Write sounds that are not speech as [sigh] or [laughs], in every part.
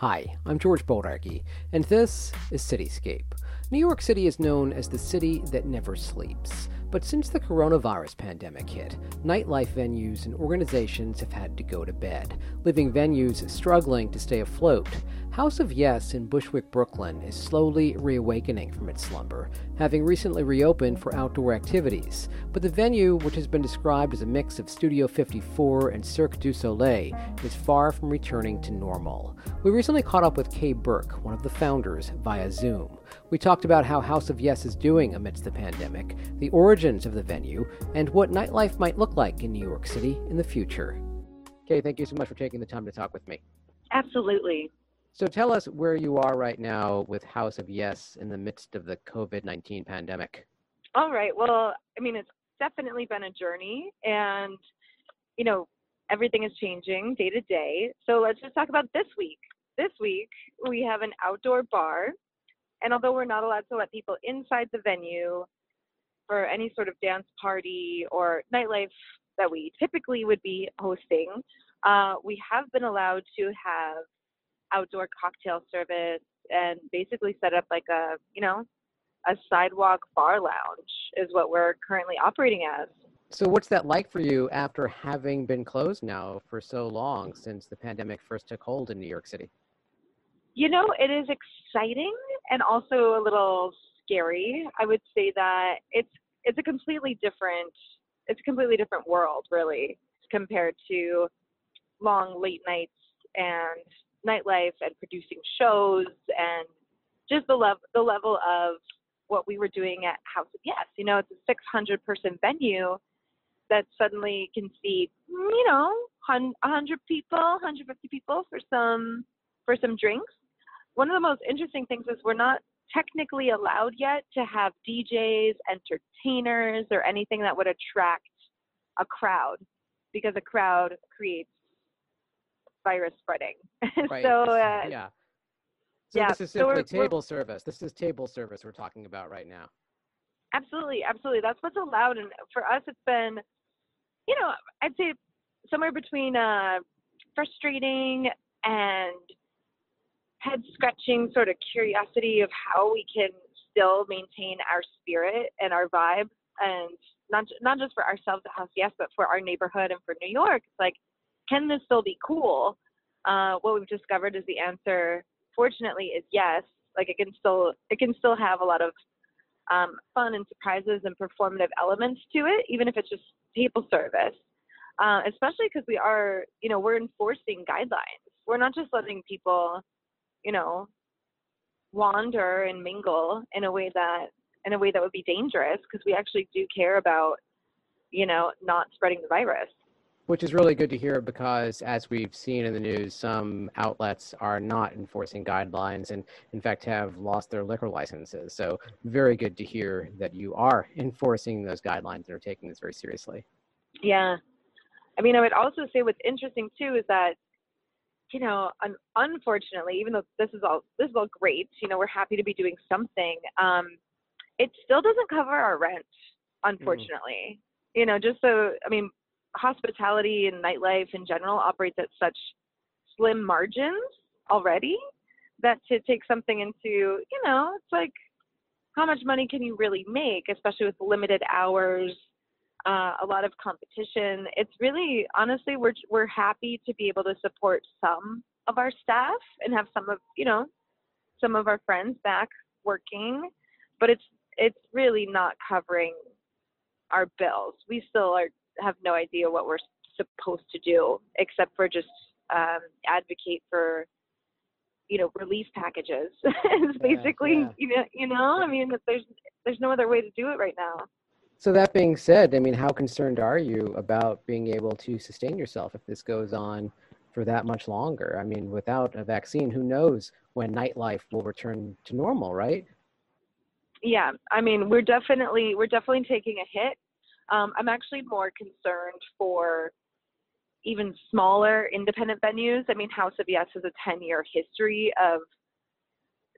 Hi, I'm George Bodarky, and this is Cityscape. New York City is known as the city that never sleeps. But since the coronavirus pandemic hit, nightlife venues and organizations have had to go to bed, leaving venues struggling to stay afloat. House of Yes in Bushwick, Brooklyn is slowly reawakening from its slumber, having recently reopened for outdoor activities. But the venue, which has been described as a mix of Studio 54 and Cirque du Soleil, is far from returning to normal. We recently caught up with Kae Burke, one of the founders, via Zoom. We talked about how House of Yes is doing amidst the pandemic, the origins of the venue, and what nightlife might look like in New York City in the future. Kae, thank you so much for taking the time to talk with me. Absolutely. So tell us where you are right now with House of Yes in the midst of the COVID 19 pandemic. All right. Well, I mean, it's definitely been a journey, and, you know, everything is changing day to day. So let's just talk about this week. This week, we have an outdoor bar, and although we're not allowed to let people inside the venue for any sort of dance party or nightlife that we typically would be hosting, uh, we have been allowed to have outdoor cocktail service and basically set up like a, you know, a sidewalk bar lounge is what we're currently operating as. So, what's that like for you after having been closed now for so long since the pandemic first took hold in New York City? You know, it is exciting and also a little scary. I would say that it's it's a completely different it's a completely different world really compared to long late nights and nightlife and producing shows and just the level the level of what we were doing at House of Yes. You know, it's a 600 person venue that suddenly can seat, you know, 100 people, 150 people for some for some drinks. One of the most interesting things is we're not technically allowed yet to have DJs, entertainers, or anything that would attract a crowd because a crowd creates virus spreading. [laughs] Right. so uh, yeah. So yeah, this is so we're- we're- table service. This is table service we're talking about right now. absolutely, absolutely, that's what's allowed. And for us, it's been, you know, I'd say somewhere between uh, frustrating and head scratching sort of curiosity of how we can still maintain our spirit and our vibe and not not just for ourselves at House Yes, but for our neighborhood and for New York. It's like, can this still be cool? Uh, what we've discovered is the answer, fortunately, is yes. Like it can still it can still have a lot of um, fun and surprises and performative elements to it, even if it's just table service. Uh, especially because we are, you know, we're enforcing guidelines. We're not just letting people, you know, wander and mingle in a way that in a way that would be dangerous because we actually do care about, you know, not spreading the virus. Which is really good to hear because, as we've seen in the news, some outlets are not enforcing guidelines and, in fact, have lost their liquor licenses. So, very good to hear that you are [laughs] enforcing those guidelines and are taking this very seriously. Yeah. I mean, I would also say what's interesting too is that, you know, un- unfortunately, even though this is all this is all great, you know, we're happy to be doing something. Um, it still doesn't cover our rent, unfortunately. You know, just so I mean, hospitality and nightlife in general operates at such slim margins already that to take something into, you know, it's like how much money can you really make, especially with limited hours uh, a lot of competition. It's really, honestly, we're we're happy to be able to support some of our staff and have some of you know some of our friends back working, but it's it's really not covering our bills. We still are have no idea what we're supposed to do except for just um, advocate for you know relief packages. [laughs] it's Yeah, basically yeah. you know you know I mean there's there's no other way to do it right now. So, that being said, I mean, how concerned are you about being able to sustain yourself if this goes on for that much longer? I mean, without a vaccine, who knows when nightlife will return to normal, right? yeah i mean we're definitely we're definitely taking a hit um, i'm actually more concerned for even smaller independent venues i mean house of yes has a 10 year history of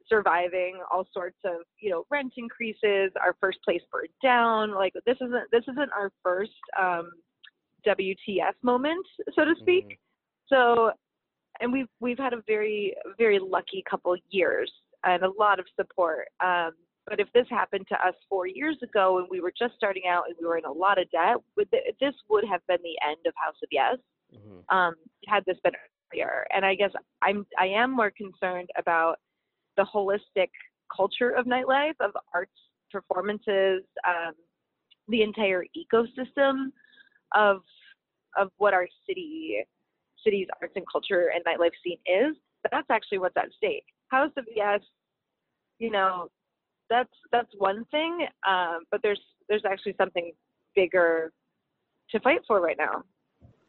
surviving all sorts of you know rent increases our first place burned down like this isn't this isn't our first um, wtf moment so to speak so and we've we've had a very very lucky couple years and a lot of support. Um, but if this happened to us four years ago and we were just starting out and we were in a lot of debt, this would have been the end of House of Yes. Mm-hmm. Um, had this been earlier, and I guess I'm I am more concerned about the holistic culture of nightlife, of arts performances, um, the entire ecosystem of of what our city city's arts and culture and nightlife scene is. That's actually what's at stake. House of Yes, you know, that's that's one thing, um, but there's there's actually something bigger to fight for right now.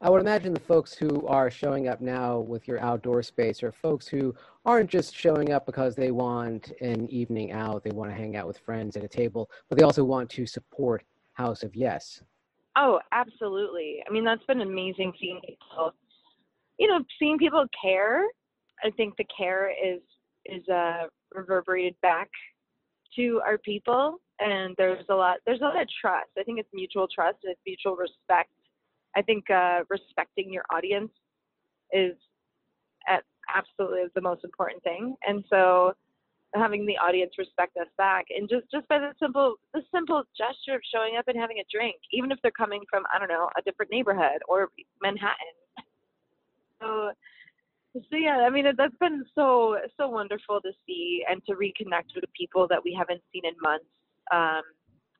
I would imagine the folks who are showing up now with your outdoor space are folks who aren't just showing up because they want an evening out, they want to hang out with friends at a table, but they also want to support House of Yes. Oh, absolutely. I mean, that's been amazing seeing people, you know, seeing people care. I think the care is is uh, reverberated back to our people, and there's a lot there's a lot of trust. I think it's mutual trust and it's mutual respect I think uh, respecting your audience is at absolutely the most important thing. And so having the audience respect us back and just just by the simple the simple gesture of showing up and having a drink even if they're coming from i don't know a different neighborhood or manhattan so so yeah i mean that's been so so wonderful to see and to reconnect with people that we haven't seen in months um,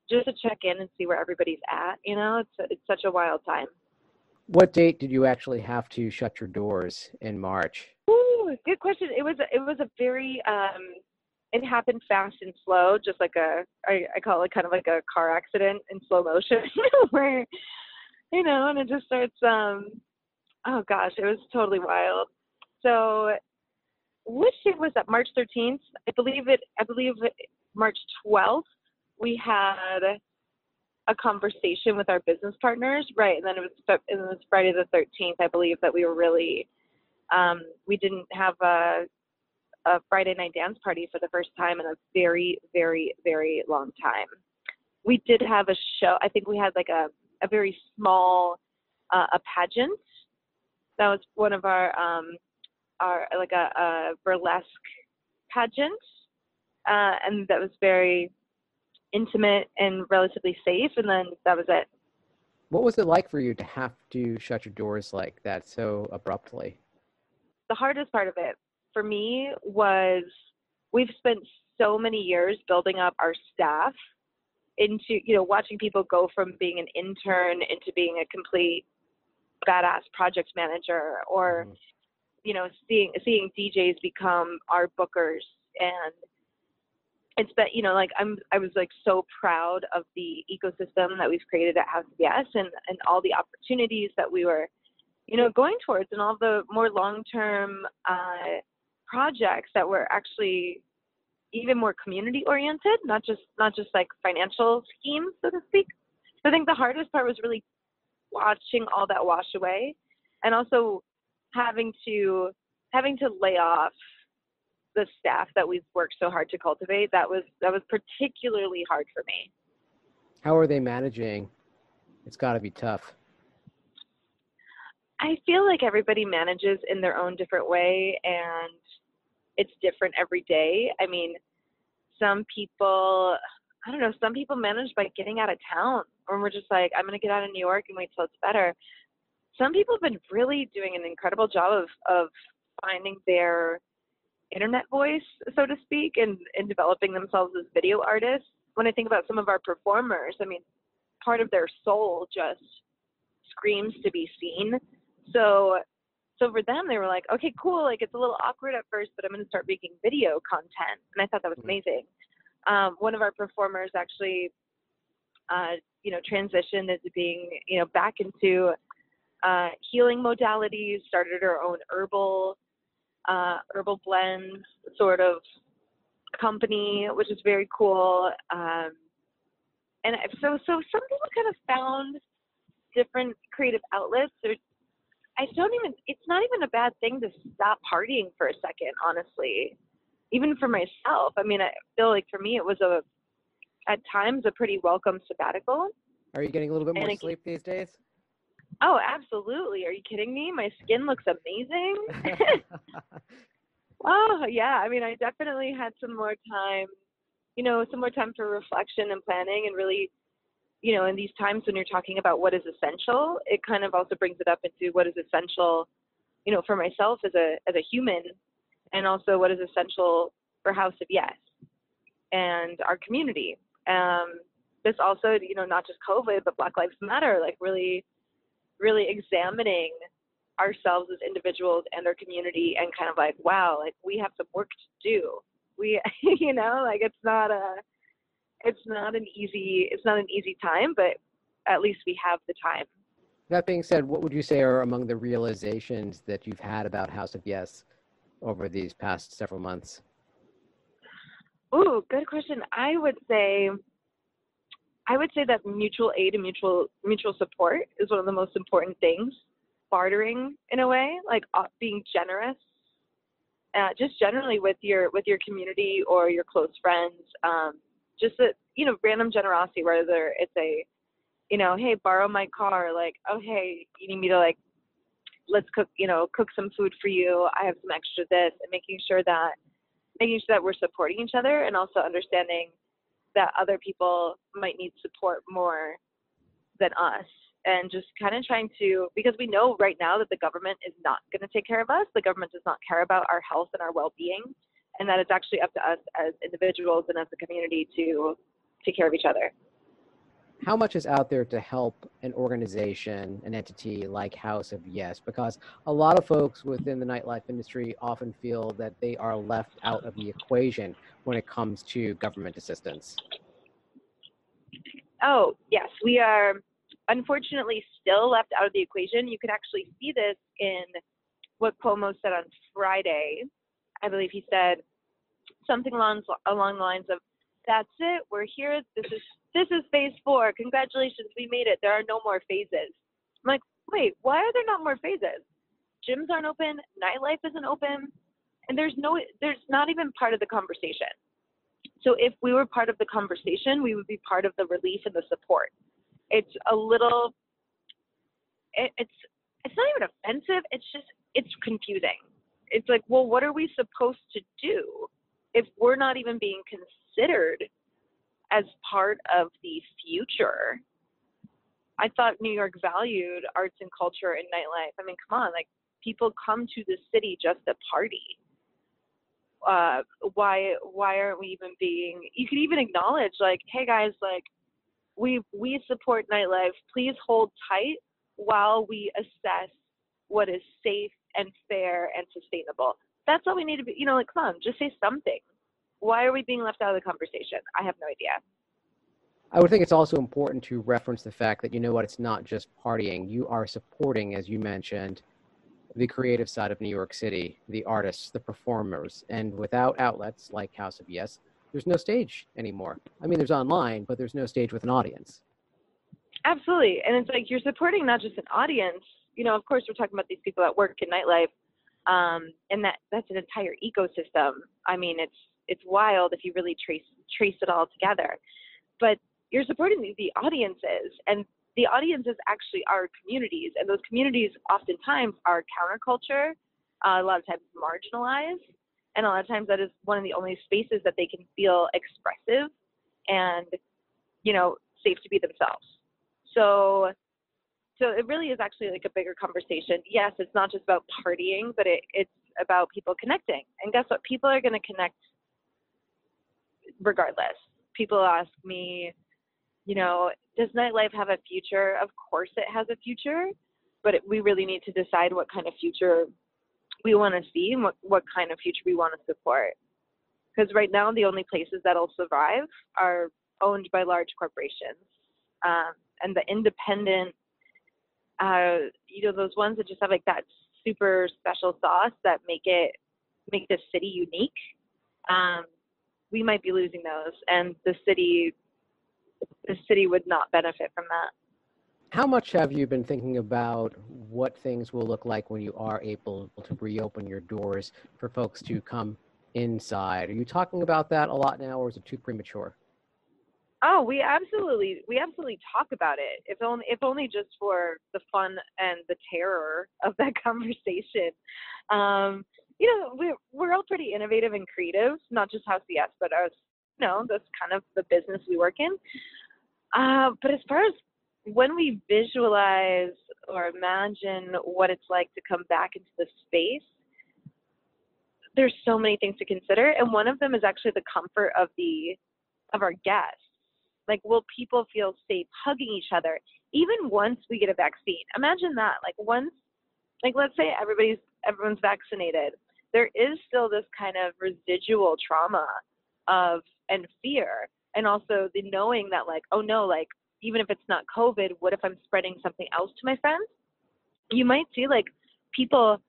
just to check in and see where everybody's at. You know, it's it's such a wild time. What date did you actually have to shut your doors in March? Ooh, good question. It was it was a very um, it happened fast and slow, just like a I, I call it kind of like a car accident in slow motion, [laughs] where you know, and it just starts. um Oh gosh, it was totally wild. So, which date was that? March 13th, I believe it. I believe it, March 12th we had a conversation with our business partners, right? And then it was it was Friday the 13th, I believe, that we were really um, we didn't have a a Friday night dance party for the first time in a very, very, very long time. We did have a show. I think we had like a a very small uh, a pageant. That was one of our um, our like a, a burlesque pageant, uh, and that was very intimate and relatively safe, and then that was it. What was it like for you to have to shut your doors like that so abruptly? The hardest part of it for me was we've spent so many years building up our staff into, you know, watching people go from being an intern into being a complete badass project manager or, mm. you know, seeing seeing DJs become our bookers and it's been you know like i'm i was like so proud of the ecosystem that we've created at house yes and and all the opportunities that we were you know going towards and all the more long term uh, projects that were actually even more community oriented not just not just like financial schemes so to speak. So i think the hardest part was really watching all that wash away and also having to having to lay off the staff that we've worked so hard to cultivate, that was that was particularly hard for me. How are they managing? It's got to be tough. I feel like everybody manages in their own different way and it's different every day. I mean, some people, I don't know, some people manage by getting out of town or we're just like, I'm going to get out of New York and wait till it's better. Some people have been really doing an incredible job of, of finding their internet voice, so to speak, and, and developing themselves as video artists. When I think about some of our performers, I mean, part of their soul just screams to be seen. So so for them they were like, okay, cool, like it's a little awkward at first, but I'm gonna start making video content. And I thought that was mm-hmm. amazing. Um, one of our performers actually uh, you know, transitioned into being, you know, back into uh, healing modalities, started her own herbal uh, herbal blend sort of company, which is very cool. Um, and so, so some people kind of found different creative outlets. There's, I don't even. It's not even a bad thing to stop partying for a second, honestly. Even for myself, I mean, I feel like for me it was a, at times, a pretty welcome sabbatical. Are you getting a little bit more sleep these days? Oh, absolutely. Are you kidding me? My skin looks amazing. [laughs] oh, yeah. I mean, I definitely had some more time, you know, some more time for reflection and planning and really, you know, in these times when you're talking about what is essential, it kind of also brings it up into what is essential, you know, for myself as a as a human and also what is essential for House of Yes and our community. Um, this also, you know, not just COVID, but Black Lives Matter, like really, really examining ourselves as individuals and our community and kind of like, wow, like we have some work to do. We, [laughs] you know, like it's not a, it's not an easy, it's not an easy time, but at least we have the time. That being said, what would you say are among the realizations that you've had about House of Yes over these past several months? Ooh, good question. I would say I would say that mutual aid and mutual mutual support is one of the most important things. Bartering in a way, like uh, being generous, uh, just generally with your with your community or your close friends. Um, just a you know random generosity, whether it's a you know hey borrow my car, like oh hey you need me to like let's cook you know cook some food for you. I have some extra this, and making sure that making sure that we're supporting each other and also understanding that other people might need support more than us. And just kind of trying to because we know right now that the government is not going to take care of us. The government does not care about our health and our well-being. And that it's actually up to us as individuals and as a community to take care of each other how much is out there to help an organization, an entity like House of Yes? Because a lot of folks within the nightlife industry often feel that they are left out of the equation when it comes to government assistance. Oh, yes, we are unfortunately still left out of the equation. You can actually see this in what Cuomo said on Friday. I believe he said something along, along the lines of, that's it, we're here, this is this is phase four. Congratulations, we made it. There are no more phases. I'm like, wait, why are there not more phases? Gyms aren't open, nightlife isn't open, and there's no, there's not even part of the conversation. So if we were part of the conversation, we would be part of the relief and the support. It's a little, it, it's, it's not even offensive. It's just, it's confusing. It's like, well, what are we supposed to do if we're not even being considered as part of the future. I thought New York valued arts and culture and nightlife. I mean, come on, like people come to the city just to party. Uh, why why aren't we even being? You could even acknowledge like, hey guys, like we we support nightlife. Please hold tight while we assess what is safe and fair and sustainable. That's all we need to be. You know, like come on, just say something. Why are we being left out of the conversation? I have no idea. I would think it's also important to reference the fact that you know what, it's not just partying. You are supporting, as you mentioned, the creative side of New York City, the artists, the performers, and without outlets like House of Yes, there's no stage anymore. I mean, there's online, but there's no stage with an audience. Absolutely, and it's like you're supporting not just an audience. You know, of course, we're talking about these people that work in nightlife, um, and that that's an entire ecosystem. I mean, it's it's wild if you really trace trace it all together. But you're supporting the, the audiences, and the audiences actually are communities, and those communities oftentimes are counterculture, uh, a lot of times marginalized, and a lot of times that is one of the only spaces that they can feel expressive and you know safe to be themselves. So so it really is actually like a bigger conversation. Yes, it's not just about partying, but it, it's about people connecting. And guess what? People are going to connect regardless. People ask me, you know, does nightlife have a future? Of course it has a future, but it, we really need to decide what kind of future we want to see and what, what kind of future we want to support. Because right now, the only places that'll survive are owned by large corporations. Um, and the independent, uh, you know, those ones that just have like that super special sauce that make it, make the city unique. Um, we might be losing those, and the city the city would not benefit from that. How much have you been thinking about what things will look like when you are able to reopen your doors for folks to come inside? Are you talking about that a lot now, or is it too premature? Oh, we absolutely we absolutely talk about it. If only if only just for the fun and the terror of that [laughs] conversation. Um, you know, we're we're all pretty innovative and creative, not just House Yes, but us. You know, that's kind of the business we work in. Uh, but as far as when we visualize or imagine what it's like to come back into the space, there's so many things to consider, and one of them is actually the comfort of the of our guests. Like, will people feel safe hugging each other even once we get a vaccine? Imagine that. Like once, like let's say everybody's everyone's vaccinated, there is still this kind of residual trauma of and fear, and also the knowing that like, oh no, like even if it's not COVID, what if I'm spreading something else to my friends? You might see like people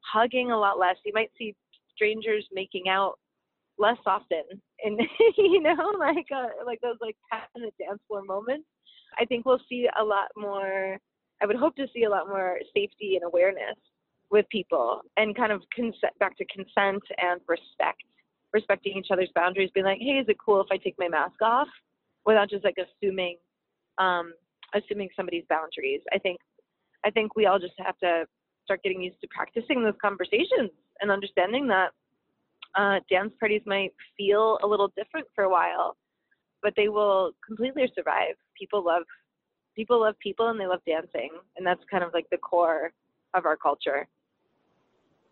hugging a lot less. You might see strangers making out less often and [laughs] you know like uh, like those like in the dance floor moments i think we'll see a lot more i would hope to see a lot more safety and awareness with people and kind of back to consent and respect respecting each other's boundaries being like hey is it cool if i take my mask off without just like assuming um assuming somebody's boundaries i think i think we all just have to start getting used to practicing those conversations and understanding that uh, dance parties might feel a little different for a while, but they will completely survive. People love people love people and they love dancing, and that's kind of like the core of our culture.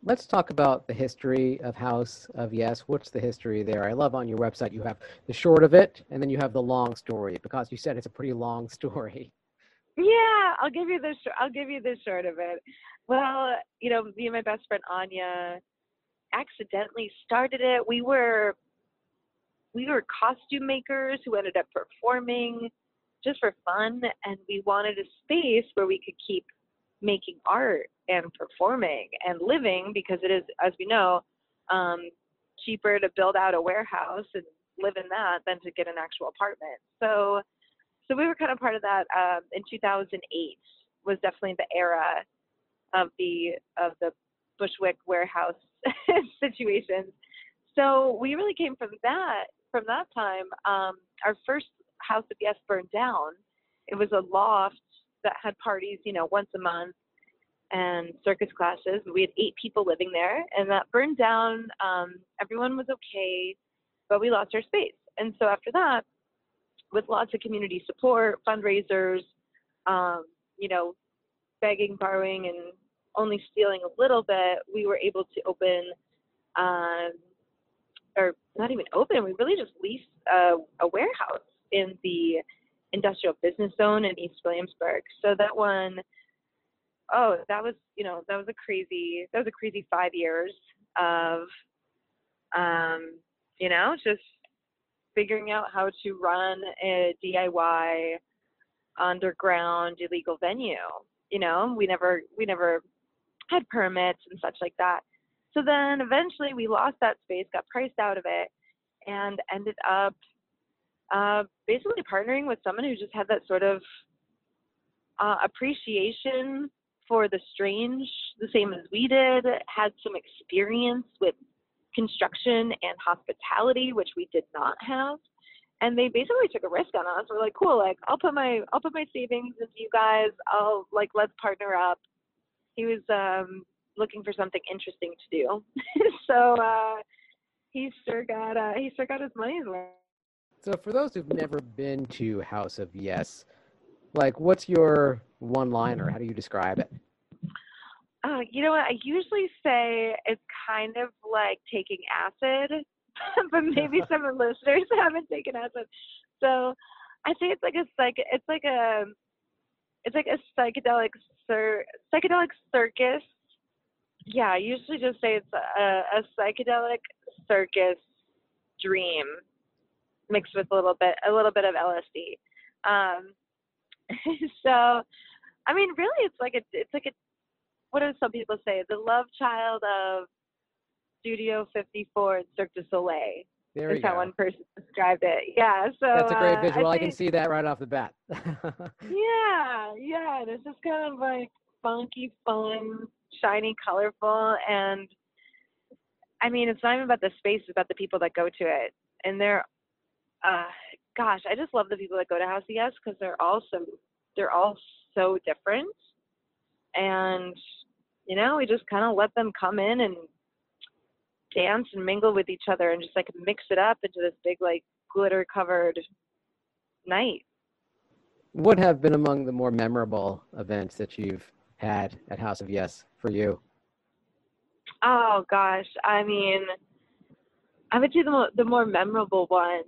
Let's talk about the history of House of Yes. What's the history there? I love on your website you have the short of it and then you have the long story because you said it's a pretty long [laughs] story. Yeah, I'll give you the sh- I'll give you the short of it. Well, you know, me and my best friend Anya accidentally started it. We were we were costume makers who ended up performing just for fun and we wanted a space where we could keep making art and performing and living because it is as we know um, cheaper to build out a warehouse and live in that than to get an actual apartment so so we were kind of part of that um, in 2008 was definitely the era of the of the bushwick warehouse [laughs] situations. So we really came from that from that time. Um, our first house of yes burned down. It was a loft that had parties, you know, once a month and circus classes. We had eight people living there, and that burned down. Um, everyone was okay, but we lost our space. And so after that, with lots of community support, fundraisers, um, you know, begging, borrowing, and only stealing a little bit, we were able to open, um, or not even open, we really just leased a, a warehouse in the industrial business zone in East Williamsburg. So that one, oh, that was, you know, that was a crazy, that was a crazy five years of, um, you know, just figuring out how to run a DIY underground illegal venue. You know, we never, we never had permits and such like that. So then eventually we lost that space, got priced out of it, and ended up uh, basically partnering with someone who just had that sort of uh, appreciation for the strange, the same as we did, had some experience with construction and hospitality, which we did not have. And they basically took a risk on us. We're like, cool, like I'll put my I'll put my savings into you guys. I'll like let's partner up he was um, looking for something interesting to do. [laughs] so uh, he sure got uh, he sure got his money's worth. So for those who've never been to House of Yes, like what's your one liner? How do you describe it? Uh, you know what? I usually say it's kind of like taking acid, [laughs] but maybe [laughs] some of the listeners [laughs] haven't taken acid. So I say it's like a psych. It's like a it's like a psychedelic cir- psychedelic circus. Yeah, I usually just say it's a, a psychedelic circus dream mixed with a little bit a little bit of LSD. Um, [laughs] so, I mean, really, it's like a it's like a what do some people say? The love child of Studio 54 and Cirque du Soleil. There is how one person described it. Yeah, so that's a great uh, visual. I, I, can see that right off the bat. [laughs] yeah, yeah. This is kind of like funky, fun, shiny, colorful, and I mean, it's not even about the space; it's about the people that go to it, and they're uh, gosh, I just love the people that go to House of Yes because they're all so they're all so different, and you know, we just kind of let them come in and dance and mingle with each other and just like mix it up into this big like glitter covered night. What have been among the more memorable events that you've had at House of Yes for you? Oh gosh, I mean, I would say the mo- the more memorable ones.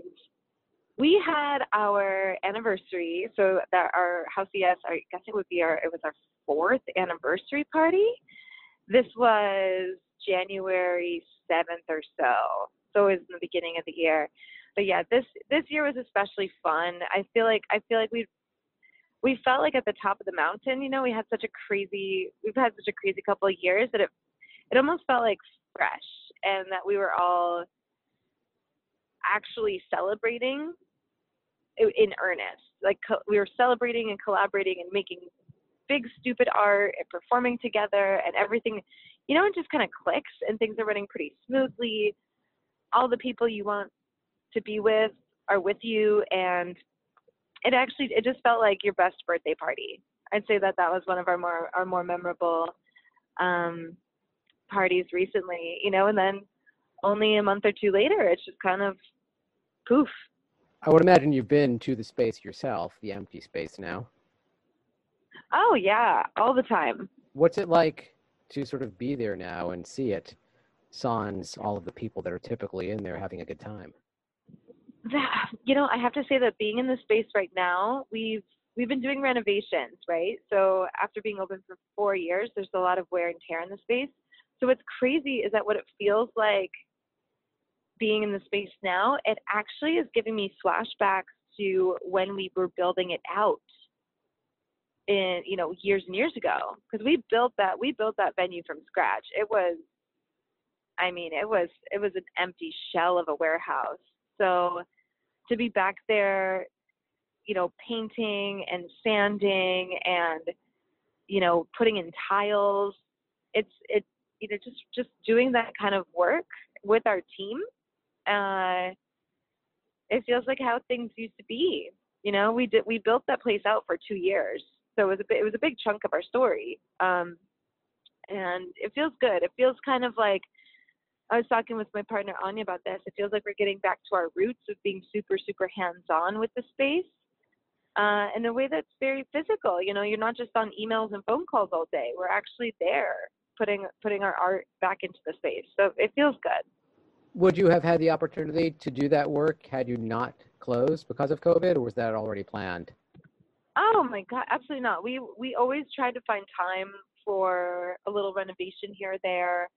We had our anniversary, so that our House Yes, I guess it would be our it was our fourth anniversary party. This was January seventh or so, so it was in the beginning of the year. But yeah, this this year was especially fun. I feel like I feel like we we felt like at the top of the mountain. You know, we had such a crazy we've had such a crazy couple of years that it it almost felt like fresh, and that we were all actually celebrating in earnest. Like co- we were celebrating and collaborating and making big stupid art and performing together and everything you know it just kind of clicks and things are running pretty smoothly all the people you want to be with are with you and it actually it just felt like your best birthday party i'd say that that was one of our more our more memorable um parties recently you know and then only a month or two later it's just kind of poof i would imagine you've been to the space yourself the empty space now Oh yeah, all the time. What's it like to sort of be there now and see it sans all of the people that are typically in there having a good time? You know, I have to say that being in the space right now, we've we've been doing renovations, right? So after being open for four years, there's a lot of wear and tear in the space. So what's crazy is that what it feels like being in the space now, it actually is giving me flashbacks to when we were building it out in you know years and years ago. Because we built that we built that venue from scratch. It was i mean it was it was an empty shell of a warehouse. So to be back there you know painting and sanding and you know putting in tiles it's it you know just just doing that kind of work with our team uh it feels like how things used to be you know we did we built that place out for two years so it was a bit, it was a big chunk of our story. Um, and it feels good. It feels kind of like I was talking with my partner Anya about this. It feels like we're getting back to our roots of being super, super hands-on with the space, uh, in a way that's very physical. You know, you're not just on emails and phone calls all day. We're actually there, putting putting our art back into the space. So it feels good. Would you have had the opportunity to do that work had you not closed because of COVID, or was that already planned? Oh my god, absolutely not. We we always try to find time for a little renovation here or there.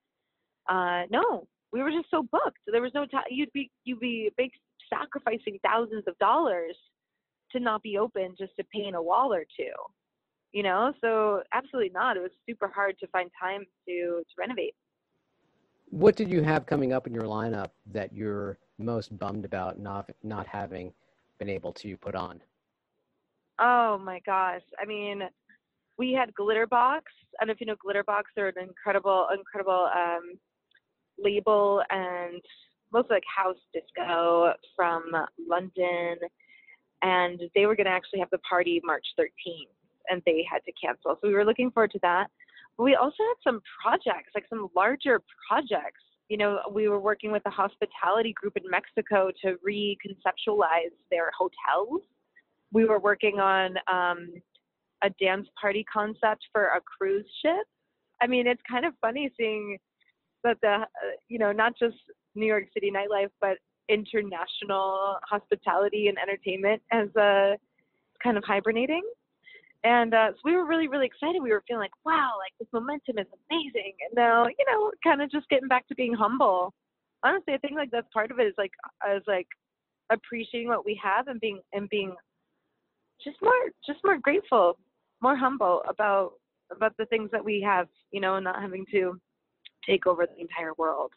Uh, no, we were just so booked. There was no time. You'd be you'd be big sacrificing thousands of dollars to not be open just to paint a wall or two. You know, so absolutely not. It was super hard to find time to to renovate. What did you have coming up in your lineup that you're most bummed about not not having been able to put on? Oh my gosh. I mean, we had Glitterbox. I don't know if you know Glitterbox. They're an incredible, incredible um, label and mostly like house disco from London. And they were going to actually have the party March 13th, and they had to cancel. So we were looking forward to that. We also had some projects, like some larger projects. You know, we were working with a hospitality group in Mexico to reconceptualize their hotels we were working on um, a dance party concept for a cruise ship. I mean, it's kind of funny seeing that the, uh, you know, not just New York City nightlife, but international hospitality and entertainment as a kind of hibernating. And uh, so we were really, really excited. We were feeling like, wow, like this momentum is amazing. And now, you know, kind of just getting back to being humble. Honestly, I think like that's part of it is like, is like appreciating what we have and being and being just more just more grateful, more humble about about the things that we have, you know, and not having to take over the entire world.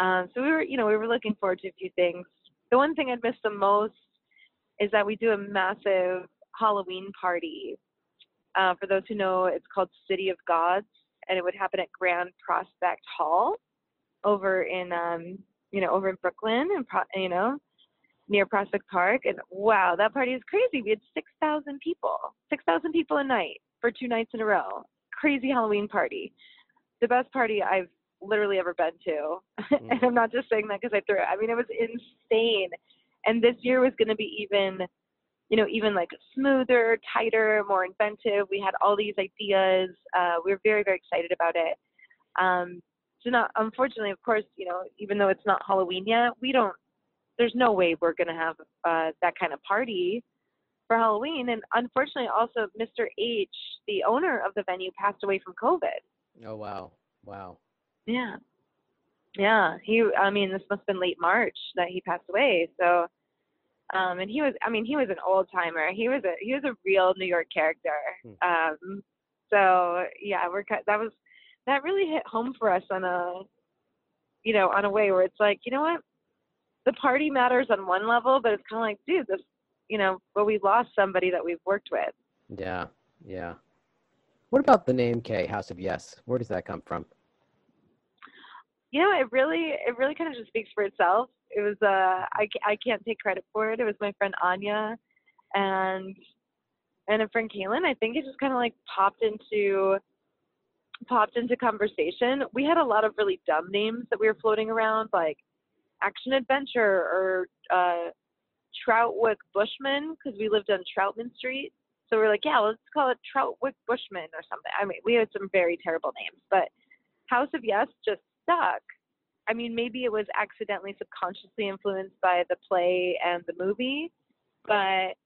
Um, so we were, you know, we were looking forward to a few things. The one thing I'd miss the most is that we do a massive Halloween party. Uh, for those who know, it's called City of Gods, and it would happen at Grand Prospect Hall over in, um, you know, over in Brooklyn, and you know, near Prospect Park. And wow, that party is crazy. We had 6,000 people, 6,000 people a night for two nights in a row. Crazy Halloween party. The best party I've literally ever been to. [laughs] Mm. and I'm not just saying that because I threw it. I mean, it was insane. And this year was going to be even, you know, even like smoother, tighter, more inventive. We had all these ideas. Uh, we were very, very excited about it. Um, so not, unfortunately, of course, you know, even though it's not Halloween yet, we don't there's no way we're going to have uh, that kind of party for Halloween. And unfortunately, also Mr. H, the owner of the venue, passed away from COVID. Oh wow, wow. Yeah, yeah. He, I mean, this must have been late March that he passed away. So, um, and he was, I mean, he was an old timer. He was a, he was a real New York character. Hmm. Um, so yeah, we're that was that really hit home for us on a, you know, on a way where it's like, you know what, the party matters on one level, but it's kind of like, dude, this, you know, but we lost somebody that we've worked with. Yeah, yeah. What about the name Kae House of Yes? Where does that come from? You know, it really, it really kind of just speaks for itself. It was, uh, I, I can't take credit for it. It was my friend Anya, and and a friend Kaylin. I think it just kind of like popped into popped into conversation. We had a lot of really dumb names that we were floating around, like action adventure or uh, Troutwick Bushman because we lived on Troutman Street. So we're like, yeah, let's call it Troutwick Bushman or something. I mean, we had some very terrible names, but House of Yes just stuck. I mean, maybe it was accidentally subconsciously influenced by the play and the movie, but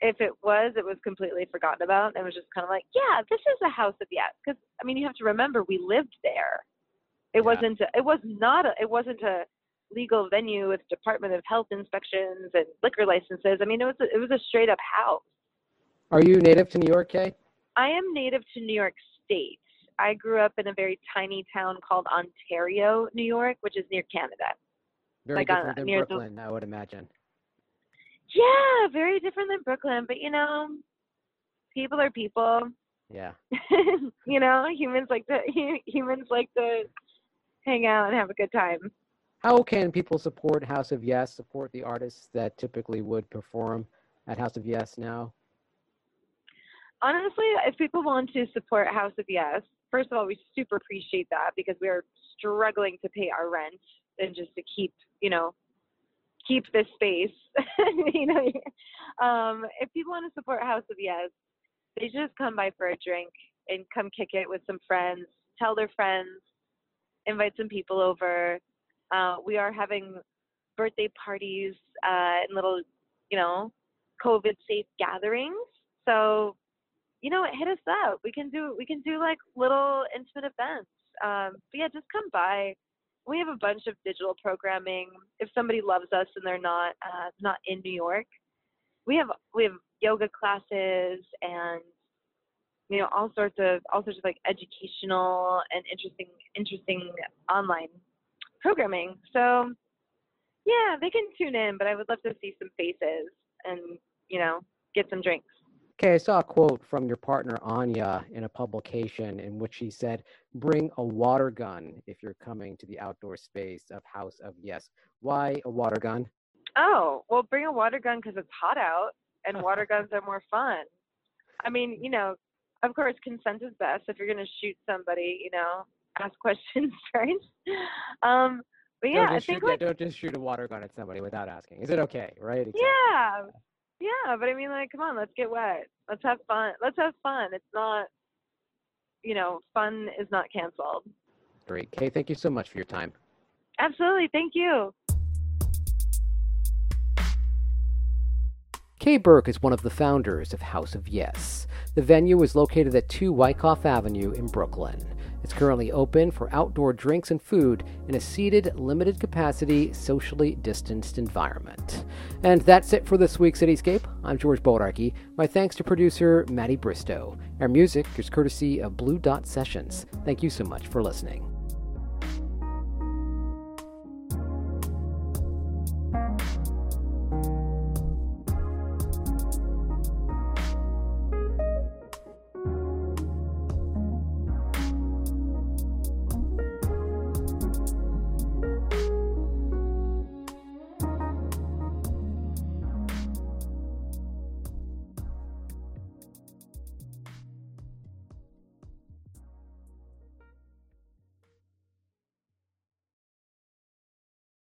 if it was, it was completely forgotten about. And it was just kind of like, yeah, this is a House of Yes. Because, I mean, you have to remember, we lived there. It yeah. wasn't, a, it was not, a, it wasn't a, legal venue with Department of Health inspections and liquor licenses. I mean, it was a, it was a straight up house. Are you native to New York, Kae? I am native to New York State. I grew up in a very tiny town called Ontario, New York, which is near Canada. Very like different on, than Brooklyn, the, I would imagine. Yeah, very different than Brooklyn, but you know, people are people. Yeah. [laughs] you know, humans like to humans like to hang out and have a good time. How can people support House of Yes, support the artists that typically would perform at House of Yes now? Honestly, if people want to support House of Yes, first of all, we super appreciate that because we are struggling to pay our rent and just to keep, you know, keep this space. [laughs] you know, um, if people want to support House of Yes, they just come by for a drink and come kick it with some friends, tell their friends, invite some people over. Uh, we are having birthday parties uh, and little, you know, COVID safe gatherings. So, you know, hit us up. We can do we can do like little intimate events. Um, but yeah, just come by. We have a bunch of digital programming. If somebody loves us and they're not uh, not in New York, we have we have yoga classes and you know all sorts of all sorts of like educational and interesting interesting online programming. So yeah, they can tune in, but I would love to see some faces and, you know, get some drinks. Okay, I saw a quote from your partner Anya in a publication in which she said, "Bring a water gun if you're coming to the outdoor space of House of Yes." Why a water gun? Oh, well, bring a water gun because it's hot out, and [laughs] water guns are more fun. I mean, you know, of course, consent is best. If you're going to shoot somebody, you know, ask [laughs] questions first. Um, but yeah, I think shoot, like, don't just shoot a water gun at somebody without asking. Is it okay? Right? Exactly. Yeah, yeah. But I mean, like, come on, let's get wet. Let's have fun. Let's have fun. It's not, you know, fun is not canceled. Great, Kae. Thank you so much for your time. Absolutely. Thank you. Kae Burke is one of the founders of House of Yes. The venue is located at 2 Wyckoff Avenue in Brooklyn. It's currently open for outdoor drinks and food in a seated, limited capacity, socially distanced environment. And that's it for this week's Cityscape. I'm George Bodarky. My thanks to producer Maddie Bristow. Our music is courtesy of Blue Dot Sessions. Thank you so much for listening.